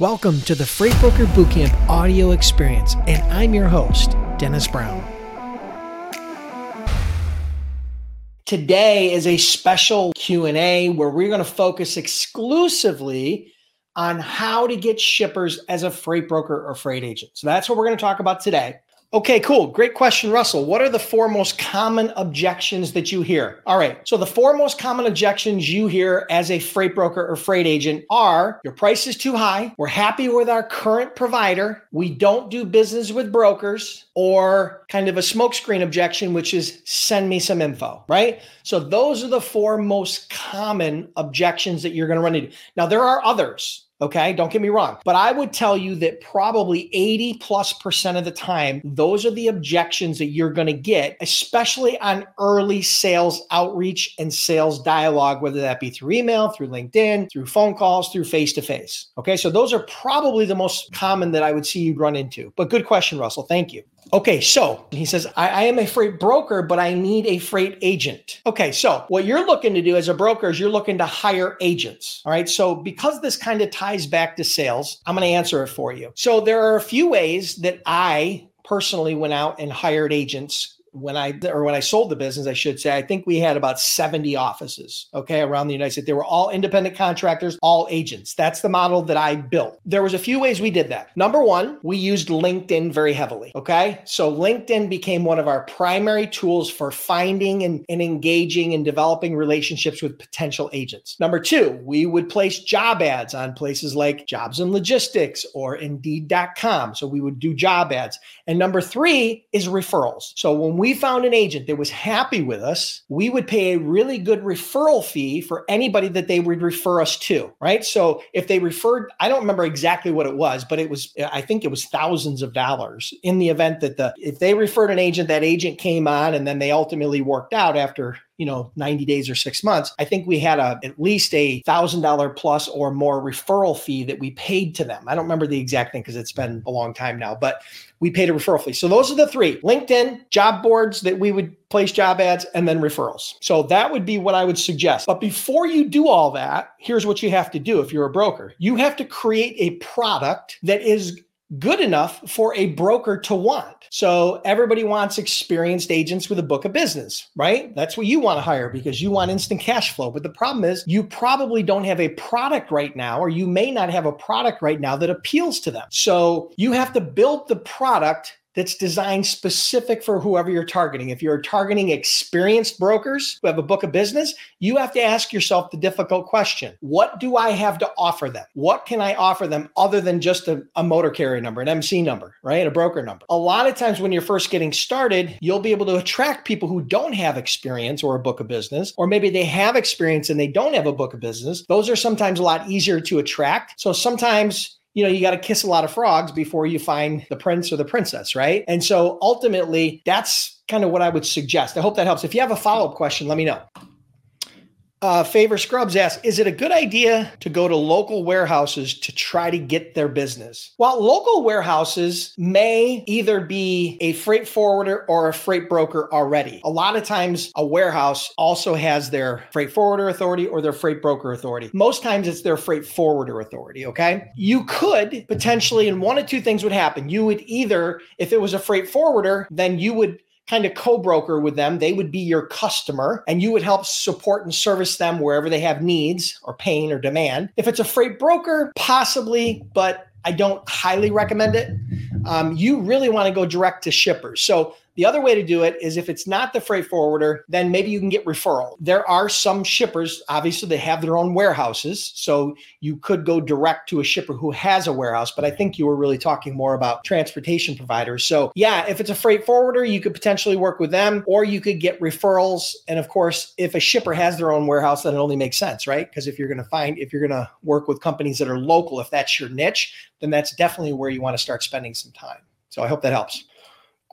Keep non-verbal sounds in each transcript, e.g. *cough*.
Welcome to the Freight Broker Bootcamp audio experience, and I'm your host, Dennis Brown. Today is a special Q&A where we're going to focus exclusively on how to get shippers as a freight broker or freight agent. So that's what we're going to talk about today. Okay, cool. Great question, Russell. What are the four most common objections that you hear? All right. So, the four most common objections you hear as a freight broker or freight agent are your price is too high. We're happy with our current provider. We don't do business with brokers, or kind of a smokescreen objection, which is send me some info, right? So, those are the four most common objections that you're going to run into. Now, there are others. Okay, don't get me wrong, but I would tell you that probably 80 plus percent of the time, those are the objections that you're going to get, especially on early sales outreach and sales dialogue, whether that be through email, through LinkedIn, through phone calls, through face to face. Okay, so those are probably the most common that I would see you'd run into. But good question, Russell. Thank you. Okay, so he says, I, I, am a freight broker, but I need a freight agent. Okay, so what you're looking to do as a broker is you're looking to hire agents. All right, so because this kind of ties back to sales, I'm going to answer it for you. So there are a few ways that I personally went out and hired agents when I or when I sold the business, I should say, I think we had about 70 offices, okay, around the United States. They were all independent contractors, all agents. That's the model that I built. There was a few ways we did that. Number 1, we used LinkedIn very heavily, okay? So LinkedIn became one of our primary tools for finding and, and engaging and developing relationships with potential agents. Number 2, we would place job ads on places like Jobs in Logistics or indeed.com. So we would do job ads. And number 3 is referrals. So when we found an agent that was happy with us, we would pay a really good referral fee for anybody that they would refer us to, right? So if they referred, I don't remember exactly what it was, but it was, I think it was thousands of dollars in the event that the, if they referred an agent, that agent came on and then they ultimately worked out after you know 90 days or six months i think we had a at least a thousand dollar plus or more referral fee that we paid to them. I don't remember the exact thing because it's been a long time now but we paid a referral fee. So those are the three linkedin job boards that we would place job ads and then referrals. So that would be what i would suggest. But before you do all that here's what you have to do if you're a broker. You have to create a product that is good enough for a broker to want. So everybody wants experienced agents with a book of business, right? That's what you want to hire because you want instant cash flow. But the problem is you probably don't have a product right now, or you may not have a product right now that appeals to them. So you have to build the product that's designed specific for whoever you're targeting. If you're targeting experienced brokers who have a book of business, you have to ask yourself the difficult question What do I have to offer them? What can I offer them other than just a, a, motor carrier number, an MC number, right? A broker number. A lot of times when you're first getting started, you'll be able to attract people who don't have experience or a book of business, or maybe they have experience and they don't have a book of business. Those are sometimes a lot easier to attract. So sometimes you know, you got to kiss a lot of frogs before you find the prince or the princess, right? And so ultimately, that's kind of what I would suggest. I hope that helps. If you have a follow up question, let me know. Uh, Favor Scrubs asks, is it a good idea to go to local warehouses to try to get their business? While local warehouses may either be a freight forwarder or a freight broker already, a lot of times a warehouse also has their freight forwarder authority or their freight broker authority. Most times it's their freight forwarder authority, okay? You could potentially, and one of two things would happen. You would either, if it was a freight forwarder, then you would kind of co-broker with them. They would be your customer and you would help support and service them wherever they have needs or pain or demand. If it's a freight broker, possibly, but I don't highly recommend it. Um, you really want to go direct to shippers. So the other way to do it is if it's not the freight forwarder, then maybe you can get referral. There are some shippers, obviously, they have their own warehouses. So you could go direct to a shipper who has a warehouse. But I think you were really talking more about transportation providers. So, yeah, if it's a freight forwarder, you could potentially work with them or you could get referrals. And of course, if a shipper has their own warehouse, then it only makes sense, right? Because if you're going to find, if you're going to work with companies that are local, if that's your niche, then that's definitely where you want to start spending some time. So I hope that helps.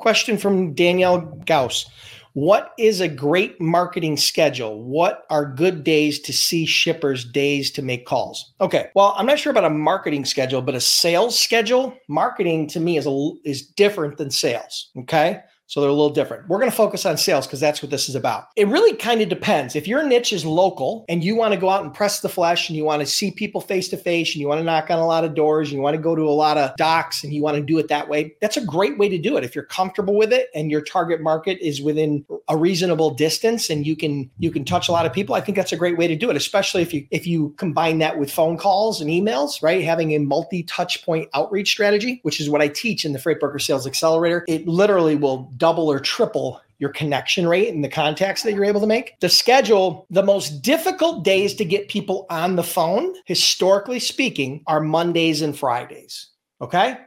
Question from Danielle Gauss. What is a great marketing schedule? What are good days to see shippers, days to make calls? Okay. Well, I'm not sure about a marketing schedule, but a sales schedule, marketing to me is a, is different than sales. Okay. So they're a little different. We're going to focus on sales because that's what this is about. It really kind of depends. If your niche is local and you want to go out and press the flesh and you want to see people face to face and you want to knock on a lot of doors and you want to go to a lot of docks and you want to do it that way, that's a great way to do it. If you're comfortable with it and your target market is within a reasonable distance and you can you can touch a lot of people, I think that's a great way to do it, especially if you if you combine that with phone calls and emails, right? Having a multi-touch point outreach strategy, which is what I teach in the Freight Broker Sales Accelerator. It literally will double or triple your connection rate and the contacts that you're able to make. The schedule, the most difficult days to get people on the phone, historically speaking, are Mondays and Fridays. Okay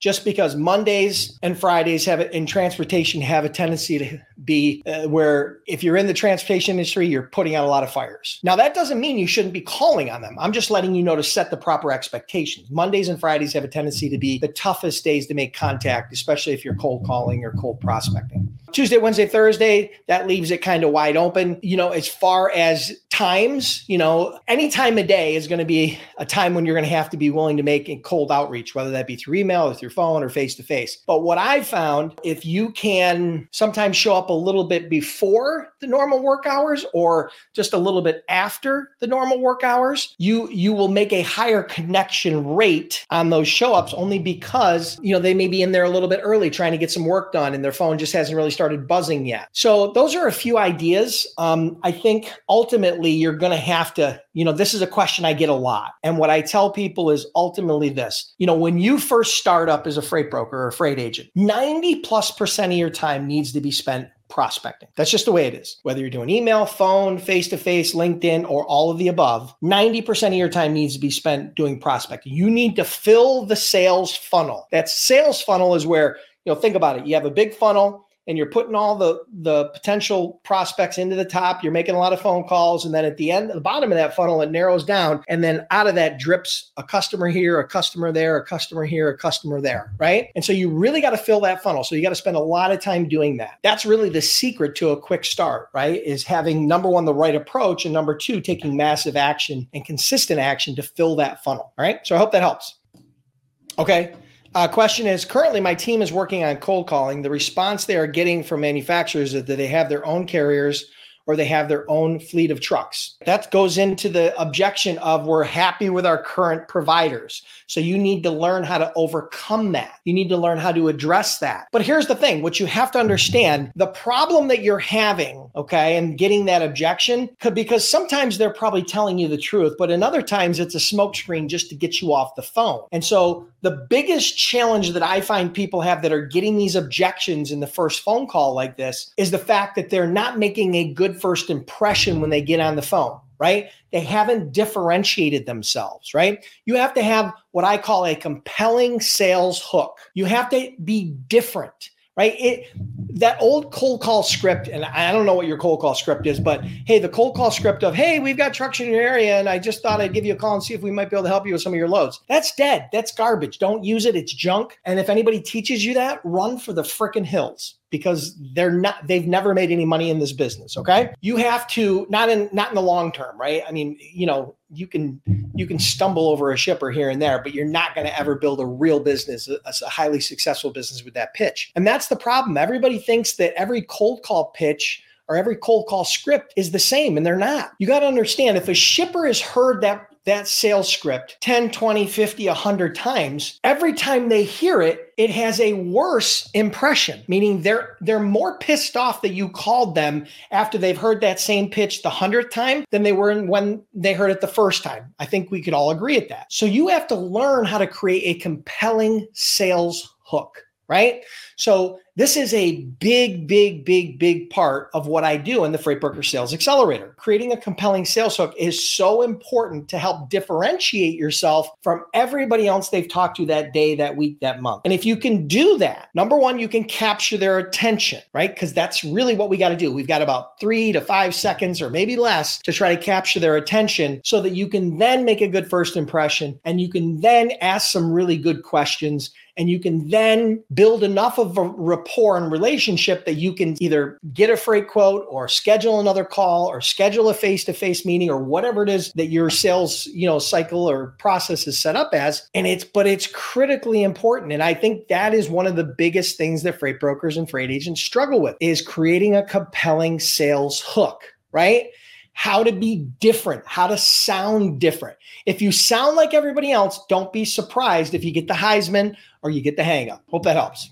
just because Mondays and Fridays have in transportation have a tendency to be uh, where if you're in the transportation industry, you're putting out a lot of fires. Now that doesn't mean you shouldn't be calling on them. I'm just letting you know to set the proper expectations. Mondays and Fridays have a tendency to be the toughest days to make contact, especially if you're cold calling or cold prospecting. Tuesday, Wednesday, Thursday, that leaves it kind of wide open. You know, as far as times, you know, any time of day is going to be a time when you're going to have to be willing to make a cold outreach, whether that be through email or through phone or face to face. But what I found, if you can sometimes show up a little bit before the normal work hours or just a little bit after the normal work hours, you you will make a higher connection rate on those show ups only because, you know, they may be in there a little bit early trying to get some work done and their phone just hasn't really started buzzing yet. So those are a few ideas. Um, I think ultimately you're going to have to, you know, this is a question I get a lot. And what I tell people is ultimately this, you know, when you first start up as a freight broker or freight agent, 90 plus percent of your time needs to be spent prospecting. That's just the way it is. Whether you're doing email, phone, face to face, LinkedIn, or all of the above, 90% of your time needs to be spent doing prospecting. You need to fill the sales funnel. That sales funnel is where, you know, think about it. You have a big funnel and you're putting all the the potential prospects into the top you're making a lot of phone calls and then at the end the bottom of that funnel it narrows down and then out of that drips a customer here a customer there a customer here a customer there right? And so you really got to fill that funnel. So you got to spend a lot of time doing that. That's really the secret to a quick start right? Is having number one the right approach and number two taking massive action and consistent action to fill that funnel right? So i hope that helps. Okay uh, question is currently my team is working on cold calling. The response they are getting from manufacturers is that they have their own carriers or they have their own fleet of trucks. That goes into the objection of we're happy with our current providers. So you need to learn how to overcome that. You need to learn how to address that. But here's the thing what you have to understand the problem that you're having, okay, and getting that objection, because sometimes they're probably telling you the truth, but in other times it's a smokescreen just to get you off the phone. And so the biggest challenge that I find people have that are getting these objections in the first phone call like this is the fact that they're not making a first impression when they get on the phone, right? They haven't differentiated themselves, right? You have to have what I call a compelling sales hook. You have to be different right? It that old cold call script, and I don't know what your cold call script is, but hey, the cold call script of hey, we've got trucks in your area, and I just thought I'd give you a call and see if we might be able to help you with some of your loads. That's dead. That's garbage. Don't use it. It's junk. And if anybody teaches you that, run for the freaking hills because they're not they've never made any money in this business okay? Mm-hmm. You have to not in not in the long term right? I mean you know you can you can stumble over a shipper here and there but you're not going to ever build a real business a, a highly successful business with that pitch. And that's the problem. Everybody thinks that every cold call pitch or every cold call script is the same and they're not. You got to understand if a shipper has heard that that sales script 10, 20, 50, 100 times, every time they hear it, it has a worse impression, meaning they're they're more pissed off that you called them after they've heard that same pitch the 100th time than they were when they heard it the first time. I think we could all agree at that. So you have to learn how to create a compelling sales hook right? So this is a big, big, big, big part of what I do in the Freight Broker Sales Accelerator. Creating a compelling sales hook is so important to help differentiate yourself from everybody else they've talked to that day, that week, that month. And if you can do that, number one, you can capture their attention, right? Because that's really what we got to do. We've got about three to five seconds or maybe less to try to capture their attention so that you can then make a good first impression and you can then ask some really good questions and you can then build enough of a rapport and relationship that you can either get a freight quote or schedule another call or schedule a face-to-face meeting or whatever it is that your sales, you know, cycle or process is set up as. And it's but it's critically important. And I think that is one of the biggest things that freight brokers and freight agents struggle with is creating a compelling sales hook, right? How to be different, how to sound different. If you sound like everybody else, don't be surprised if you get the Heisman or you get the hang up. Hope that helps.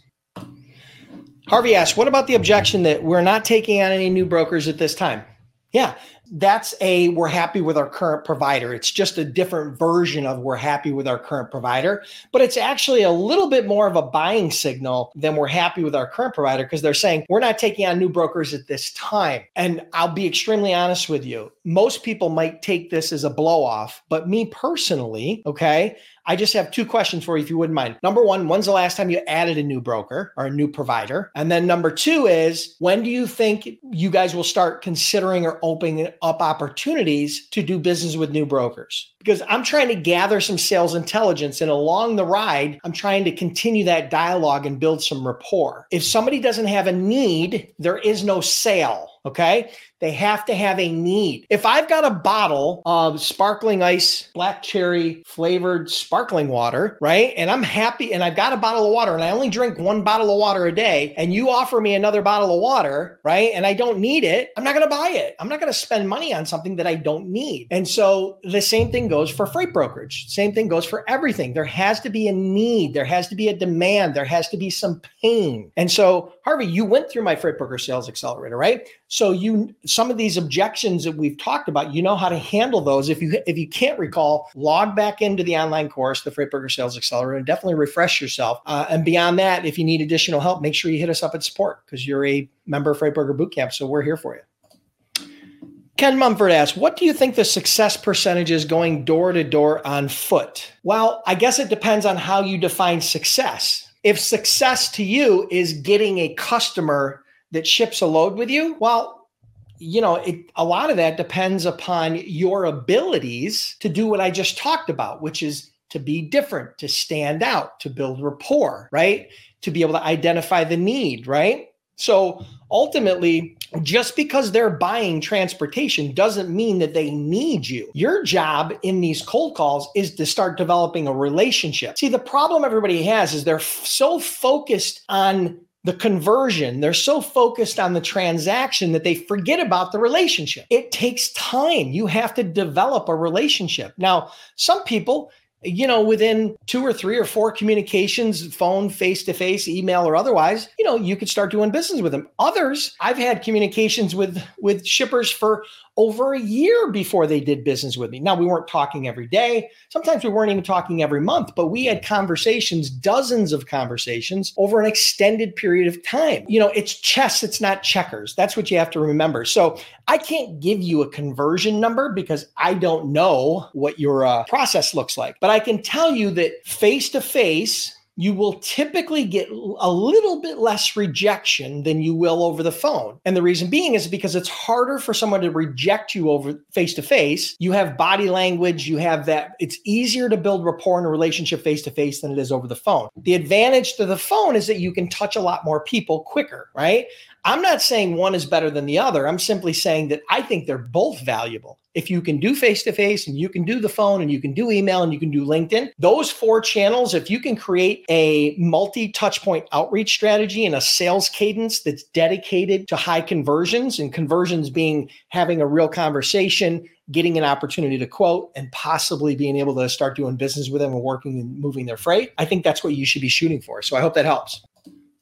Harvey asks, what about the objection that we're not taking on any new brokers at this time? Yeah, that's a we're happy with our current provider. It's just a different version of we're happy with our current provider, but it's actually a little bit more of a buying signal than we're happy with our current provider because they're saying we're not taking on new brokers at this time. And I'll be extremely honest with you. Most people might take this as a blow off, but me personally, okay, I just have two questions for you, if you wouldn't mind. Number one, when's the last time you added a new broker or a new provider? And then number two is, when do you think you guys will start considering or opening up opportunities to do business with new brokers? Because I'm trying to gather some sales intelligence, and along the ride, I'm trying to continue that dialogue and build some rapport. If somebody doesn't have a need, there is no sale. Okay. They have to have a need. If I've got a bottle of sparkling ice, black cherry flavored sparkling water, right? And I'm happy and I've got a bottle of water and I only drink one bottle of water a day, and you offer me another bottle of water, right? And I don't need it, I'm not going to buy it. I'm not going to spend money on something that I don't need. And so the same thing goes for freight brokerage. Same thing goes for everything. There has to be a need, there has to be a demand, there has to be some pain. And so, Harvey, you went through my freight broker sales accelerator, right? So you some of these objections that we've talked about, you know how to handle those. If you if you can't recall, log back into the online course, the Freight Broker Sales Accelerator, and definitely refresh yourself. Uh, and beyond that, if you need additional help, make sure you hit us up at support because you're a member of Freight Broker Bootcamp, so we're here for you. Ken Mumford asks, what do you think the success percentage is going door to door on foot? Well, I guess it depends on how you define success. If success to you is getting a customer that ships a load with you, well, you know, it, a lot of that depends upon your abilities to do what I just talked about, which is to be different, to stand out, to build rapport, right? To be able to identify the need, right? So ultimately, just because they're buying transportation doesn't mean that they need you. Your job in these cold calls is to start developing a relationship. See, the problem everybody has is they're f- so focused on the conversion. They're so focused on the transaction that they forget about the relationship. It takes time. You have to develop a relationship. Now, some people, you know, within two or three or four communications, phone, face to face, email, or otherwise, you know, you could start doing business with them. Others, I've had communications with with shippers for over a year before they did business with me. Now, we weren't talking every day. Sometimes we weren't even talking every month, but we had conversations, dozens of conversations over an extended period of time. You know, it's chess, it's not checkers. That's what you have to remember. So I can't give you a conversion number because I don't know what your uh, process looks like, but I can tell you that face to face, you will typically get a little bit less rejection than you will over the phone. And the reason being is because it's harder for someone to reject you over face to face. You have body language, you have that. It's easier to build rapport in a relationship face to face than it is over the phone. The advantage to the phone is that you can touch a lot more people quicker, right? I'm not saying one is better than the other. I'm simply saying that I think they're both valuable. If you can do face to face and you can do the phone and you can do email and you can do LinkedIn, those four channels, if you can create a multi touch point outreach strategy and a sales cadence that's dedicated to high conversions and conversions being having a real conversation, getting an opportunity to quote and possibly being able to start doing business with them and working and moving their freight, I think that's what you should be shooting for. So I hope that helps.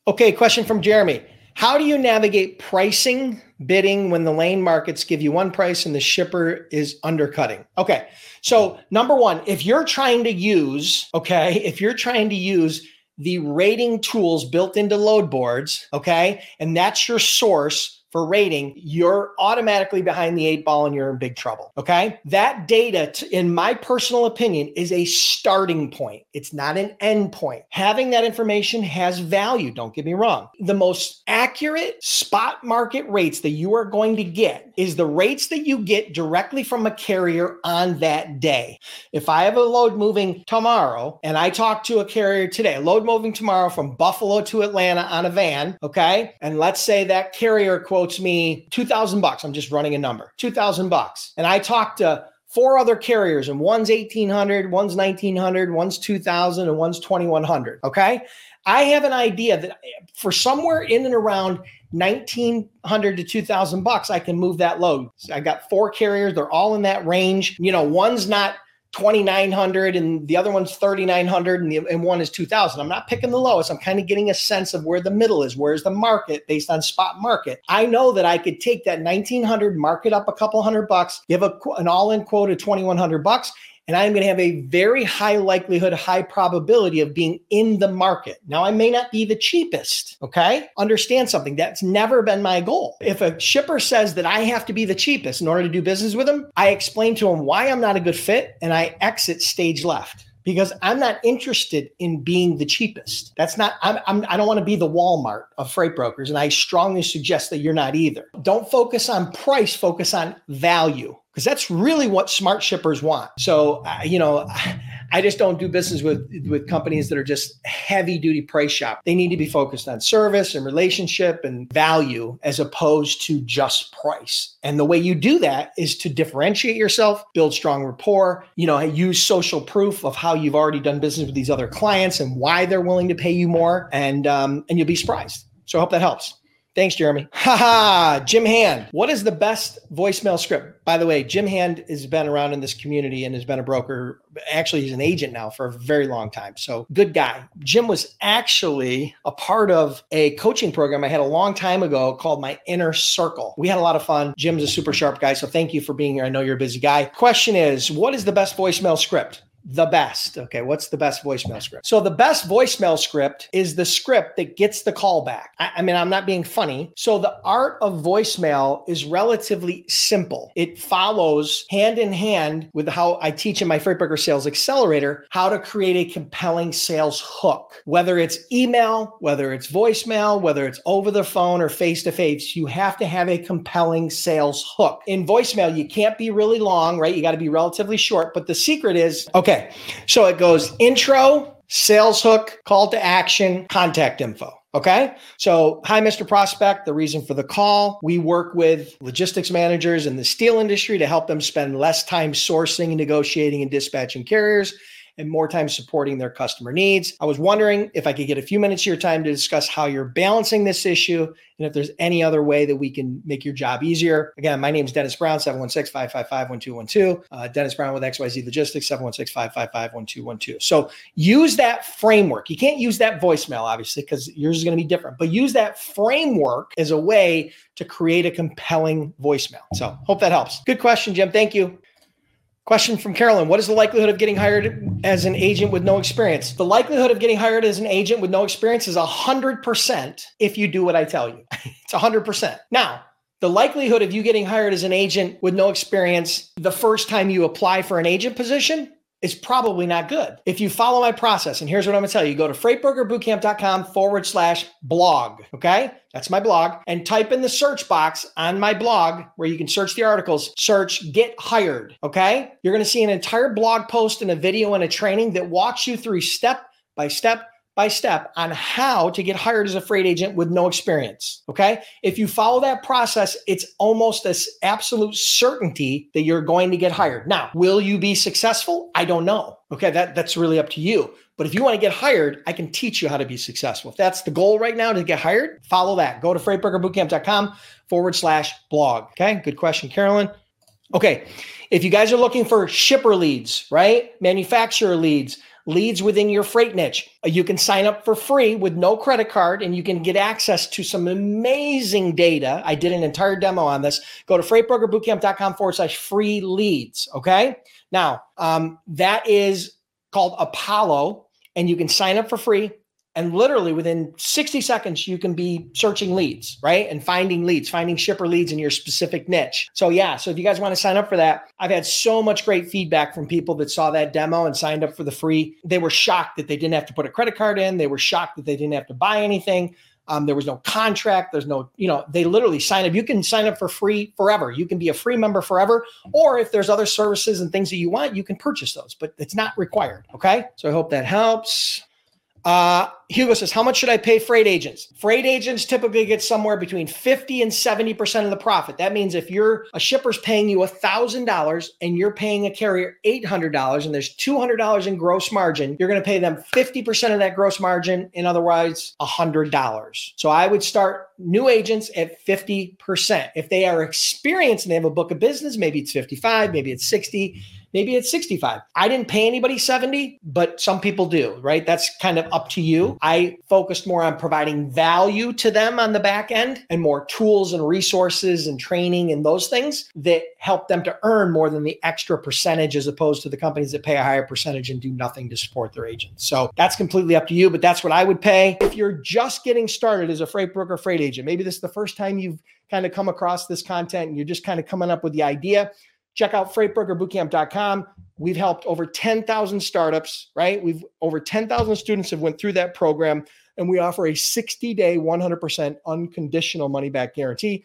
Okay, question from Jeremy. How do you navigate pricing, bidding when the lane markets give you one price and the shipper is undercutting? Okay. So, number one, if you're trying to use, okay, *laughs* if you're trying to use the rating tools built into load boards, okay, and that's your source for rating, you're automatically behind the eight ball and you're in big trouble. Okay. That data, in my personal opinion, is a starting point. It's not an end point. Having that information has value. Don't get me wrong. The most accurate spot market rates that you are going to get is the rates that you get directly from a carrier on that day. If I have a load moving tomorrow and I talk to a carrier today, load moving tomorrow from Buffalo to Atlanta on a van, okay? And let's say that carrier quote quotes me 2000 bucks. I'm just running a number. 2000 bucks. And I talked to four other carriers and one's 1800, one's 1900, one's 2000 and one's 2100, okay? I have an idea that eh, for somewhere in and around 1900 to 2000 bucks I can move that load. I got four carriers, they're all in that range. You know, one's not 2900 and the other one's 3900 and, the, and one is 2000 i'm not picking the lowest. I'm kind of getting a sense of where the middle is. Where's the market based on spot market? I know that i could take that 1900 mark it up a couple hundred bucks give a, an all-in quote of 2100 bucks and I'm going to have a very high likelihood, high probability of being in the market. Now, I may not be the cheapest. Okay. Understand something. That's never been my goal. If a shipper says that I have to be the cheapest in order to do business with them, I explain to them why I'm not a good fit and I exit stage left because I'm not interested in being the cheapest. That's not, I'm, I'm, I do not want to be the Walmart of freight brokers. And I strongly suggest that you're not either. Don't focus on price, focus on value because that's really what smart shippers want. So, uh, you know, I just don't do business with with companies that are just heavy duty price shop. They need to be focused on service and relationship and value as opposed to just price. And the way you do that is to differentiate yourself, build strong rapport, you know, use social proof of how you've already done business with these other clients and why they're willing to pay you more and um, and you'll be surprised. So I hope that helps. Thanks, Jeremy. *laughs* Haha, Jim Hand. What is the best voicemail script? By the way, Jim Hand has been around in this community and has been a broker. Actually, he's an agent now for a very long time. So, good guy. Jim was actually a part of a coaching program I had a long time ago called My Inner Circle. We had a lot of fun. Jim's a super sharp guy. So, thank you for being here. I know you're a busy guy. Question is What is the best voicemail script? The best. Okay, what's the best voicemail script? So the best voicemail script is the script that gets the call back. I, I, mean, I'm not being funny. So the art of voicemail is relatively simple. It follows hand in hand with how I teach in my Freight Broker Sales Accelerator how to create a compelling sales hook. Whether it's email, whether it's voicemail, whether it's over the phone or face to face, you have to have a compelling sales hook. In voicemail, you can't be really long, right? You got to be relatively short. But the secret is okay Okay. So it goes intro, sales hook, call to action, contact info. Okay. So, hi, Mr. Prospect. The reason for the call we work with logistics managers in the steel industry to help them spend less time sourcing, negotiating, and dispatching carriers and more time supporting their customer needs. I was wondering if I could get a few minutes of your time to discuss how you're balancing this issue and if there's any other way that we can make your job easier. Again, my name is Dennis Brown, 716 555 1212. Uh, Dennis Brown with XYZ Logistics, 716 555 1212. So use that framework. You can't use that voicemail, obviously, because yours is going to be different, but use that framework as a way to create a compelling voicemail. So hope that helps. Good question, Jim. Thank you. Question from Carolyn What is the likelihood of getting hired as an agent with no experience? The likelihood of getting hired as an agent with no experience is 100% if you do what I tell you. *laughs* it's 100%. Now, the likelihood of you getting hired as an agent with no experience the first time you apply for an agent position is probably not good. If you follow my process, and here's what I'm gonna tell you go to freightbrokerbootcamp.com forward slash blog. Okay. That's my blog. And type in the search box on my blog where you can search the articles, search get hired. Okay. You're gonna see an entire blog post and a video and a training that walks you through step by step by step on how to get hired as a freight agent with no experience. Okay. If you follow that process, it's almost this absolute certainty that you're going to get hired. Now, will you be successful? I don't know. Okay. That, that's really up to you. But if you want to get hired, I can teach you how to be successful. If that's the goal right now to get hired, follow that. Go to freightbrokerbootcamp.com forward slash blog. Okay. Good question, Carolyn. Okay. If you guys are looking for shipper leads, right? Manufacturer leads, leads within your freight niche. Uh, you can sign up for free with no credit card and you can get access to some amazing data. I did an entire demo on this. Go to freightbrokerbootcamp.com forward slash free leads. Okay. Now, um, that is called Apollo and you can sign up for free And literally within 60 seconds, you can be searching leads, right? And finding leads, finding shipper leads in your specific niche. So, yeah. So, if you guys want to sign up for that, I've had so much great feedback from people that saw that demo and signed up for the free. They were shocked that they didn't have to put a credit card in, they were shocked that they didn't have to buy anything. Um, there was no contract. There's no, you know, they literally sign up. You can sign up for free forever. You can be a free member forever. Or if there's other services and things that you want, you can purchase those, but it's not required. Okay. So I hope that helps. Uh, Hugo says, How much should I pay freight agents? Freight agents typically get somewhere between 50 and 70% of the profit. That means if you're a shipper's paying you $1,000 and you're paying a carrier $800 and there's $200 in gross margin, you're going to pay them 50% of that gross margin and otherwise $100. So I would start new agents at 50%. If they are experienced and they have a book of business, maybe it's 55, maybe it's 60 maybe it's 65. I didn't pay anybody 70, but some people do, right? That's kind of up to you. I focused more on providing value to them on the back end and more tools and resources and training and those things that help them to earn more than the extra percentage as opposed to the companies that pay a higher percentage and do nothing to support their agents. So that's completely up to you, but that's what I would pay. If you're just getting started as a freight broker, freight agent, maybe this is the first time you've kind of come across this content and you're just kind of coming up with the idea check out freightbrokerbootcamp.com. We've helped over 10,000 startups, right? We've over 10,000 students have went through that program and we offer a 60-day 100% unconditional money back guarantee.